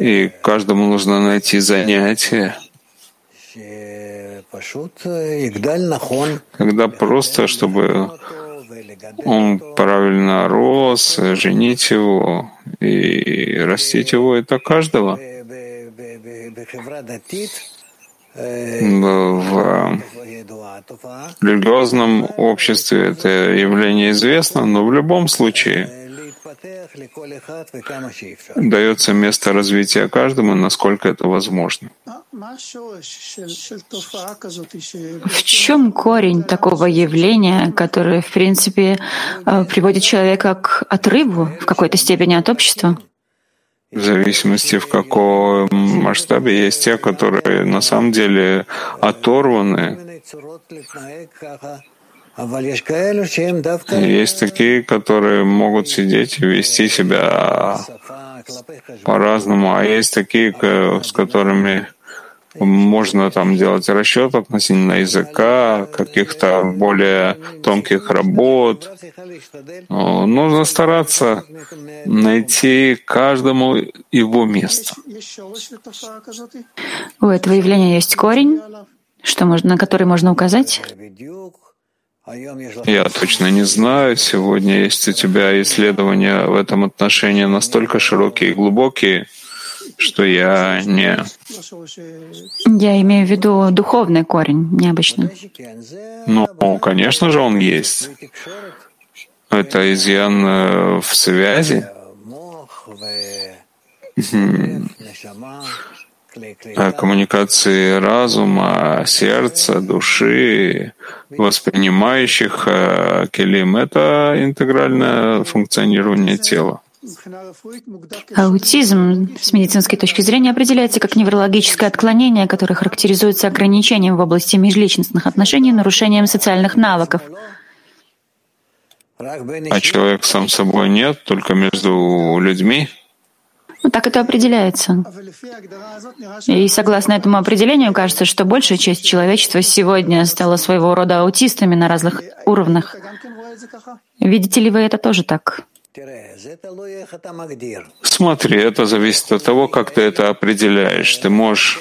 И каждому нужно найти занятие, когда просто, чтобы он правильно рос, женить его и растить его, это каждого. В религиозном обществе это явление известно, но в любом случае дается место развития каждому, насколько это возможно. В чем корень такого явления, которое, в принципе, э, приводит человека к отрыву в какой-то степени от общества? В зависимости в каком масштабе есть те, которые на самом деле оторваны. Есть такие, которые могут сидеть и вести себя по-разному, а есть такие, с которыми можно там делать расчет относительно языка, каких-то более тонких работ. Нужно стараться найти каждому его место. У этого явления есть корень, что можно, на который можно указать? Я точно не знаю. Сегодня есть у тебя исследования в этом отношении настолько широкие и глубокие, что я не... Я имею в виду духовный корень, необычно. Ну, конечно же, он есть. Это изъян э, в связи коммуникации разума, сердца, души, воспринимающих э, келим — это интегральное функционирование тела. Аутизм с медицинской точки зрения определяется как неврологическое отклонение, которое характеризуется ограничением в области межличностных отношений и нарушением социальных навыков. А человек сам собой нет, только между людьми — ну, так это определяется. И согласно этому определению, кажется, что большая часть человечества сегодня стала своего рода аутистами на разных уровнях. Видите ли вы это тоже так? Смотри, это зависит от того, как ты это определяешь. Ты можешь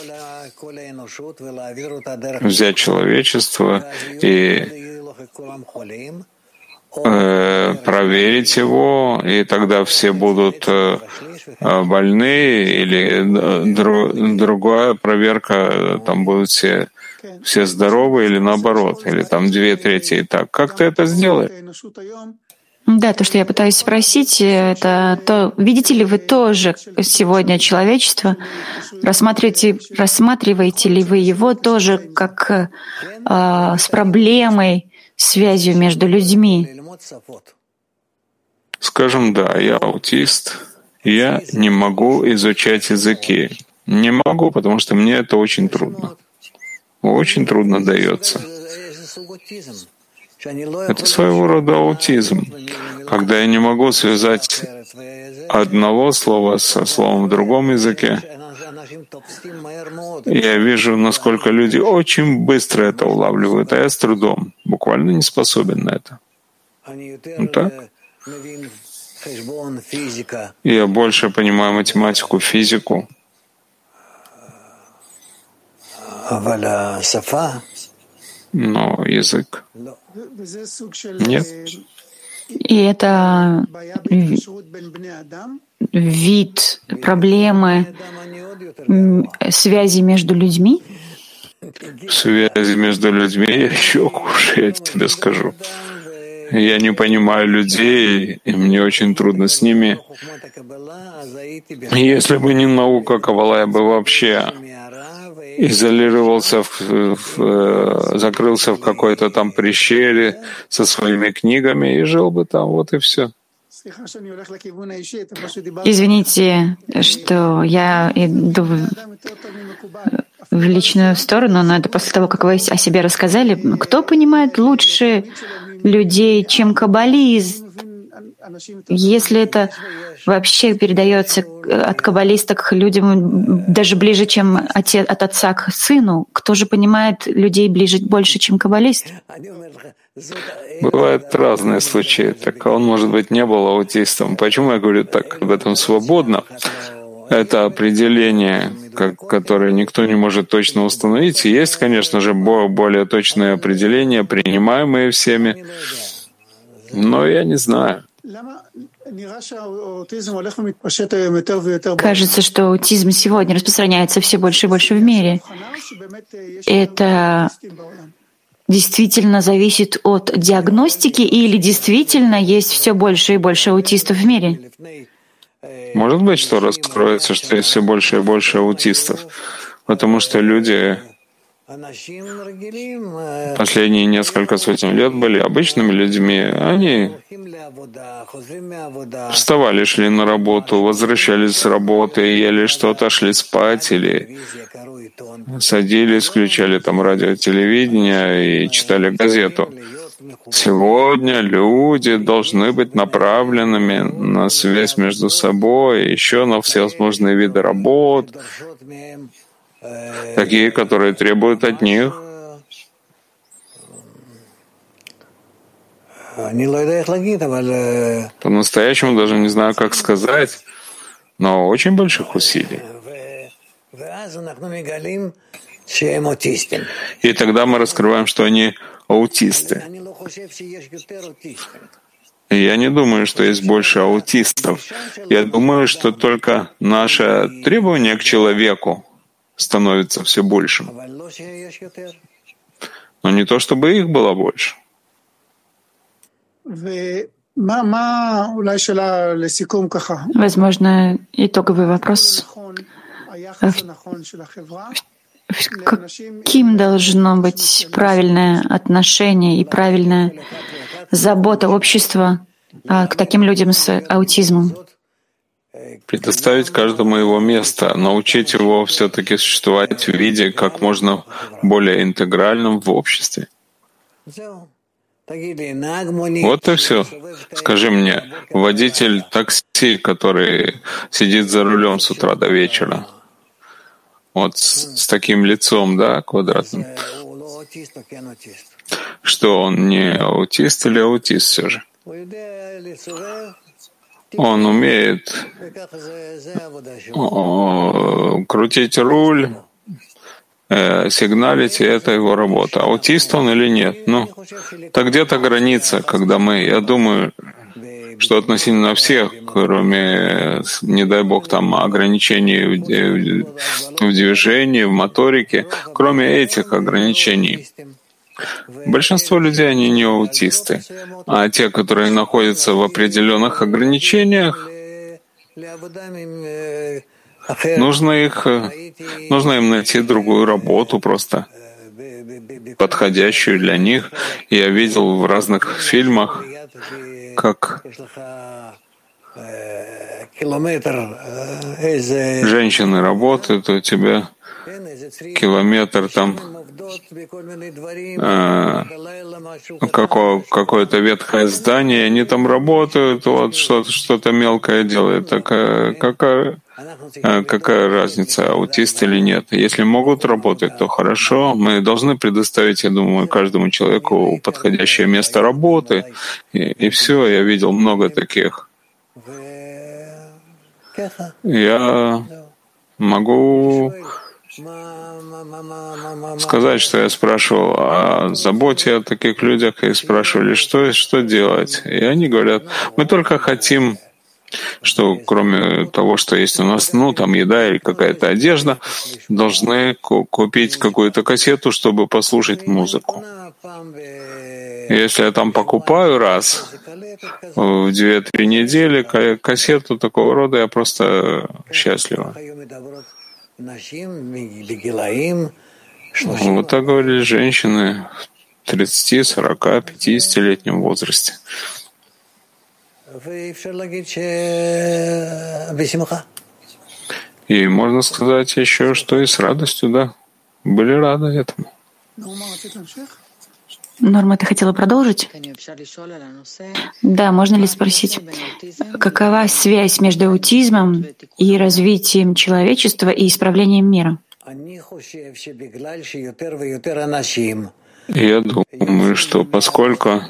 взять человечество и э, проверить его, и тогда все будут э, больны, или дру, другая проверка, там будут все, все здоровы, или наоборот, или там две трети. и так. Как ты это сделаешь? Да, то, что я пытаюсь спросить, это то, видите ли вы тоже сегодня человечество, рассматриваете, рассматриваете ли вы его тоже как э, с проблемой, связью между людьми? Скажем, да, я аутист, я не могу изучать языки. Не могу, потому что мне это очень трудно. Очень трудно дается. Это своего рода аутизм, когда я не могу связать одного слова со словом в другом языке. Я вижу, насколько люди очень быстро это улавливают, а я с трудом, буквально не способен на это. Ну так? Я больше понимаю математику, физику. Но язык нет. И это вид проблемы связи между людьми? Связи между людьми еще хуже, я тебе скажу. Я не понимаю людей, и мне очень трудно с ними. Если бы не наука Каббала, я бы вообще изолировался, в, в, э, закрылся в какой-то там прищере со своими книгами и жил бы там, вот и все. Извините, что я иду в, личную сторону, но это после того, как вы о себе рассказали. Кто понимает лучше людей, чем каббалист? Если это вообще передается от каббалиста к людям даже ближе, чем от отца к сыну, кто же понимает людей ближе больше, чем каббалист? Бывают разные случаи. Так он, может быть, не был аутистом. Почему я говорю так об этом свободно? Это определение, как, которое никто не может точно установить. Есть, конечно же, более точные определения, принимаемые всеми. Но я не знаю. Кажется, что аутизм сегодня распространяется все больше и больше в мире. Это действительно зависит от диагностики или действительно есть все больше и больше аутистов в мире? Может быть, что раскроется, что есть все больше и больше аутистов, потому что люди последние несколько сотен лет были обычными людьми. Они вставали, шли на работу, возвращались с работы, ели что-то, шли спать или садились, включали там радио, телевидение и читали газету. Сегодня люди должны быть направленными на связь между собой, еще на всевозможные виды работ, такие, которые требуют от них по-настоящему даже не знаю, как сказать, но очень больших усилий. И тогда мы раскрываем, что они аутисты. Я не думаю, что есть больше аутистов. Я думаю, что только наше требование к человеку становится все большим. Но не то, чтобы их было больше. Возможно, итоговый вопрос. Каким должно быть правильное отношение и правильная забота общества а, к таким людям с аутизмом? Предоставить каждому его место, научить его все-таки существовать в виде как можно более интегральном в обществе. Вот и все. Скажи мне, водитель такси, который сидит за рулем с утра до вечера, вот с, с таким лицом, да, квадратным, что он не аутист или аутист все же? Он умеет крутить руль, э, сигналить, и это его работа. Аутист он или нет? Ну, так где-то граница, когда мы, я думаю, что относительно всех, кроме, не дай бог, там ограничений в движении, в моторике, кроме этих ограничений, Большинство людей, они не аутисты, а те, которые находятся в определенных ограничениях, нужно их, нужно им найти другую работу просто, подходящую для них. Я видел в разных фильмах, как женщины работают, у тебя километр там а, какое-то ветхое здание, они там работают, вот что-то что мелкое делают. Так какая, а, какая разница, аутист или нет? Если могут работать, то хорошо. Мы должны предоставить, я думаю, каждому человеку подходящее место работы. И, и все, я видел много таких. Я могу сказать, что я спрашивал о заботе о таких людях, и спрашивали, что, что делать. И они говорят, мы только хотим, что кроме того, что есть у нас, ну, там еда или какая-то одежда, должны купить какую-то кассету, чтобы послушать музыку. Если я там покупаю раз в две-три недели кассету такого рода, я просто счастлива. Вот так говорили женщины в 30, 40, 50-летнем возрасте. И можно сказать еще, что и с радостью, да, были рады этому. Норма, ты хотела продолжить? Да, можно ли спросить, какова связь между аутизмом и развитием человечества и исправлением мира? Я думаю, что поскольку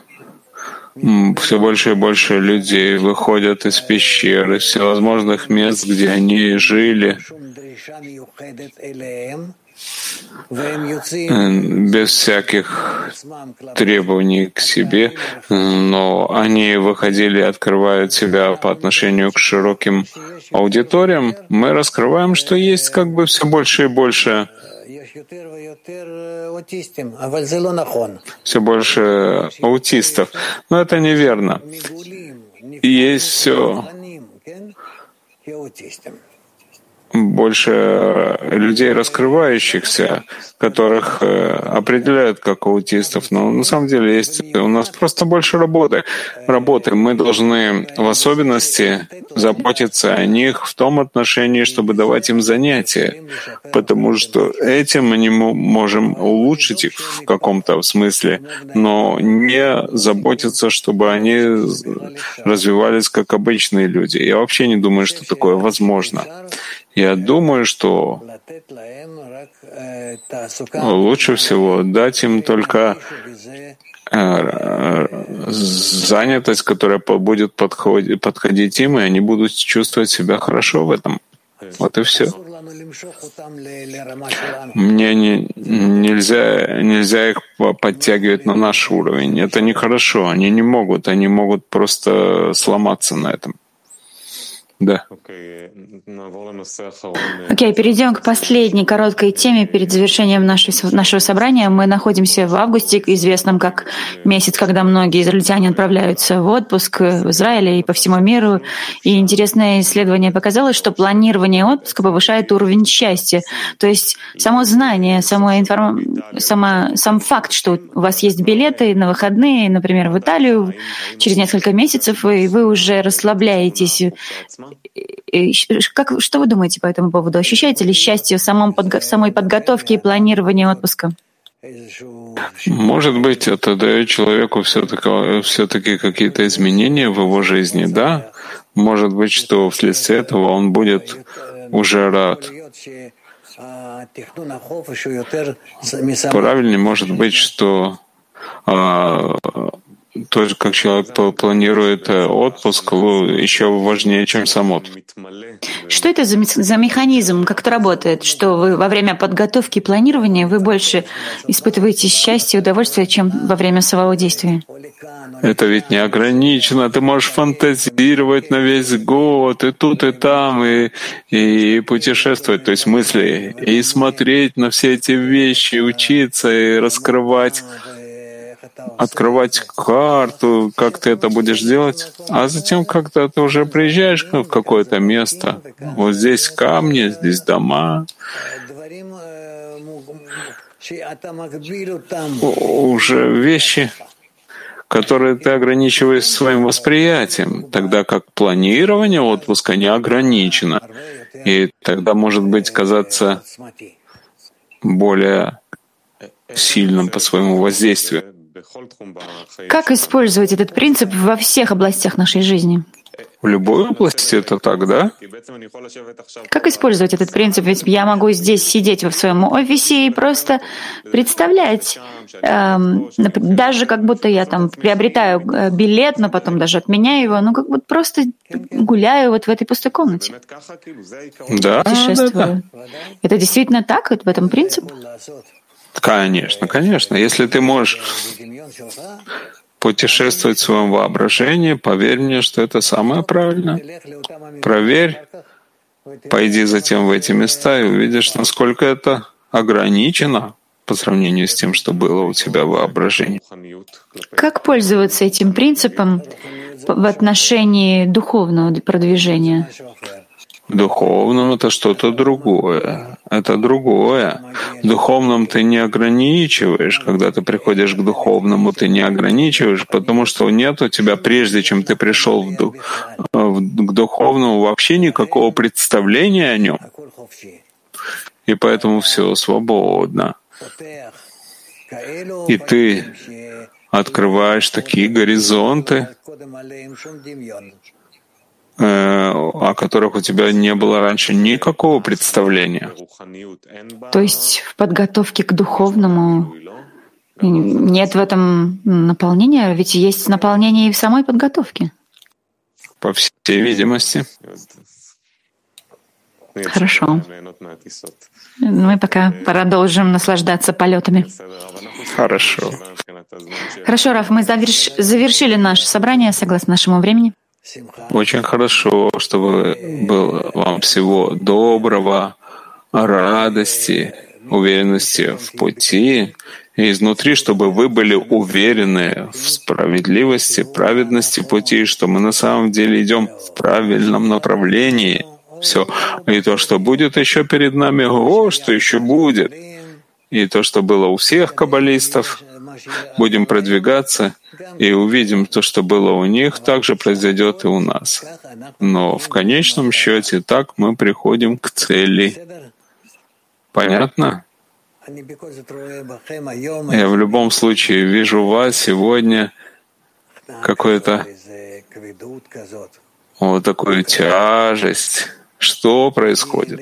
все больше и больше людей выходят из пещер, из всевозможных мест, где они жили, без всяких требований к себе, но они выходили открывают себя по отношению к широким аудиториям, мы раскрываем, что есть как бы все больше и больше все больше аутистов. Но это неверно. Есть все больше людей раскрывающихся, которых э, определяют как аутистов. Но на самом деле есть у нас просто больше работы. Работы. Мы должны в особенности заботиться о них в том отношении, чтобы давать им занятия, потому что этим мы не можем улучшить их в каком-то смысле, но не заботиться, чтобы они развивались как обычные люди. Я вообще не думаю, что такое возможно. Я думаю, что лучше всего дать им только э, занятость, которая будет подходить им, и они будут чувствовать себя хорошо в этом. Вот и все. Мне не, нельзя, нельзя их подтягивать на наш уровень. Это нехорошо. Они не могут. Они могут просто сломаться на этом. Да. Окей, okay, перейдем к последней короткой теме перед завершением нашей, нашего собрания. Мы находимся в августе, известном как месяц, когда многие израильтяне отправляются в отпуск в Израиле и по всему миру. И интересное исследование показало, что планирование отпуска повышает уровень счастья. То есть само знание, само информ... сама, сам факт, что у вас есть билеты на выходные, например, в Италию через несколько месяцев, и вы уже расслабляетесь как, что вы думаете по этому поводу? Ощущаете ли счастье в, самом подго- в самой подготовке и планировании отпуска? Может быть, это дает человеку все-таки какие-то изменения в его жизни, да? Может быть, что вследствие этого он будет уже рад. Правильнее может быть, что а, тоже как человек планирует э, отпуск, еще важнее, чем сам отпуск. Что это за, за механизм, как это работает, что вы во время подготовки и планирования вы больше испытываете счастье и удовольствие, чем во время самого действия? Это ведь не ограничено. Ты можешь фантазировать на весь год, и тут, и там, и, и путешествовать, то есть мысли, и смотреть на все эти вещи, учиться и раскрывать открывать карту, как ты это будешь делать, а затем как-то ты уже приезжаешь в какое-то место. Вот здесь камни, здесь дома. Уже вещи, которые ты ограничиваешь своим восприятием, тогда как планирование отпуска не ограничено. И тогда может быть казаться более сильным по своему воздействию. Как использовать этот принцип во всех областях нашей жизни? В любой области это так, да? Как использовать этот принцип? Ведь я могу здесь сидеть в своем офисе и просто представлять, эм, даже как будто я там приобретаю э, билет, но потом даже отменяю его, ну как будто просто гуляю вот в этой пустой комнате. Да, Путешествую. Да, да. Это действительно так, вот в этом принцип? Конечно, конечно. Если ты можешь путешествовать в своем воображении, поверь мне, что это самое правильное. Проверь, пойди затем в эти места и увидишь, насколько это ограничено по сравнению с тем, что было у тебя в воображении. Как пользоваться этим принципом в отношении духовного продвижения? Духовном это что-то другое. Это другое. В духовном ты не ограничиваешь. Когда ты приходишь к духовному, ты не ограничиваешь, потому что нет у тебя, прежде чем ты пришел в дух, к духовному, вообще никакого представления о нем. И поэтому все свободно. И ты открываешь такие горизонты, о которых у тебя не было раньше никакого представления. То есть в подготовке к духовному нет в этом наполнения, ведь есть наполнение и в самой подготовке. По всей видимости. Хорошо. Мы пока продолжим наслаждаться полетами. Хорошо. Хорошо, Раф, мы заверш... завершили наше собрание согласно нашему времени. Очень хорошо, чтобы было вам всего доброго, радости, уверенности в пути, и изнутри, чтобы вы были уверены в справедливости, праведности пути, что мы на самом деле идем в правильном направлении. Все. И то, что будет еще перед нами, о, что еще будет. И то, что было у всех каббалистов, будем продвигаться и увидим то, что было у них, также произойдет и у нас. Но в конечном счете так мы приходим к цели. Понятно? Я в любом случае вижу вас сегодня какую-то вот такую тяжесть. Что происходит?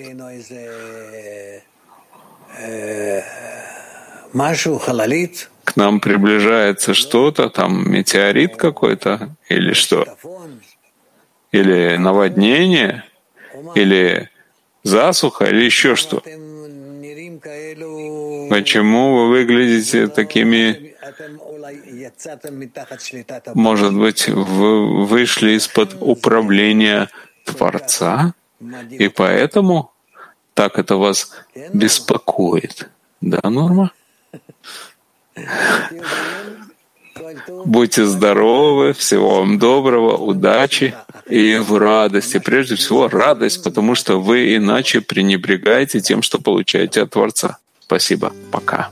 К нам приближается что-то, там метеорит какой-то или что? Или наводнение? Или засуха? Или еще что? Почему вы выглядите такими... Может быть, вы вышли из-под управления Творца, и поэтому так это вас беспокоит. Да, Норма? Будьте здоровы, всего вам доброго, удачи и в радости. Прежде всего, радость, потому что вы иначе пренебрегаете тем, что получаете от Творца. Спасибо. Пока.